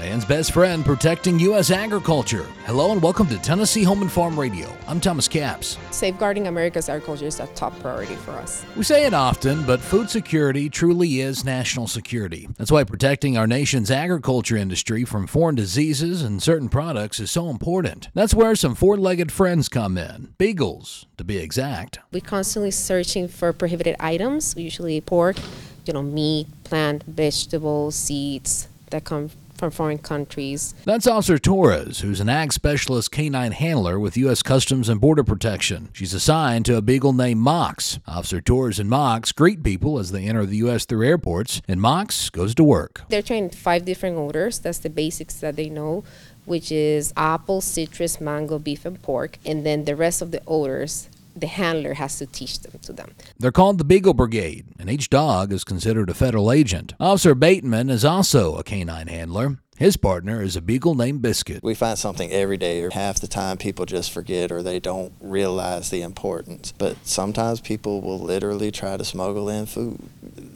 man's best friend protecting U.S. agriculture. Hello and welcome to Tennessee Home and Farm Radio. I'm Thomas Capps. Safeguarding America's agriculture is a top priority for us. We say it often, but food security truly is national security. That's why protecting our nation's agriculture industry from foreign diseases and certain products is so important. That's where some four legged friends come in beagles, to be exact. We're constantly searching for prohibited items, usually pork, you know, meat, plant, vegetables, seeds that come from foreign countries. That's Officer Torres, who's an ag specialist canine handler with U.S. Customs and Border Protection. She's assigned to a beagle named Mox. Officer Torres and Mox greet people as they enter the U.S. through airports, and Mox goes to work. They're trained five different odors. That's the basics that they know, which is apple, citrus, mango, beef, and pork. And then the rest of the odors the handler has to teach them to them. They're called the Beagle Brigade, and each dog is considered a federal agent. Officer Bateman is also a canine handler. His partner is a beagle named Biscuit. We find something every day, or half the time people just forget or they don't realize the importance. But sometimes people will literally try to smuggle in food.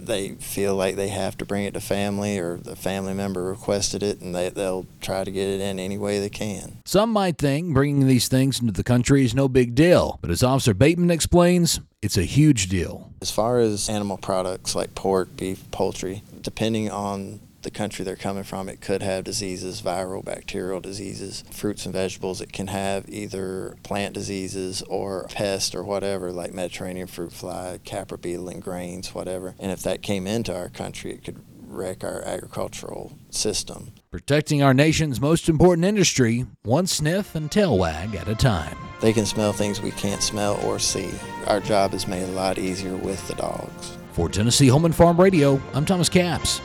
They feel like they have to bring it to family, or the family member requested it, and they, they'll try to get it in any way they can. Some might think bringing these things into the country is no big deal, but as Officer Bateman explains, it's a huge deal. As far as animal products like pork, beef, poultry, depending on the country they're coming from, it could have diseases, viral, bacterial diseases. Fruits and vegetables, it can have either plant diseases or pest or whatever, like Mediterranean fruit fly, khapra beetle in grains, whatever. And if that came into our country, it could wreck our agricultural system. Protecting our nation's most important industry, one sniff and tail wag at a time. They can smell things we can't smell or see. Our job is made a lot easier with the dogs. For Tennessee Home and Farm Radio, I'm Thomas Capps.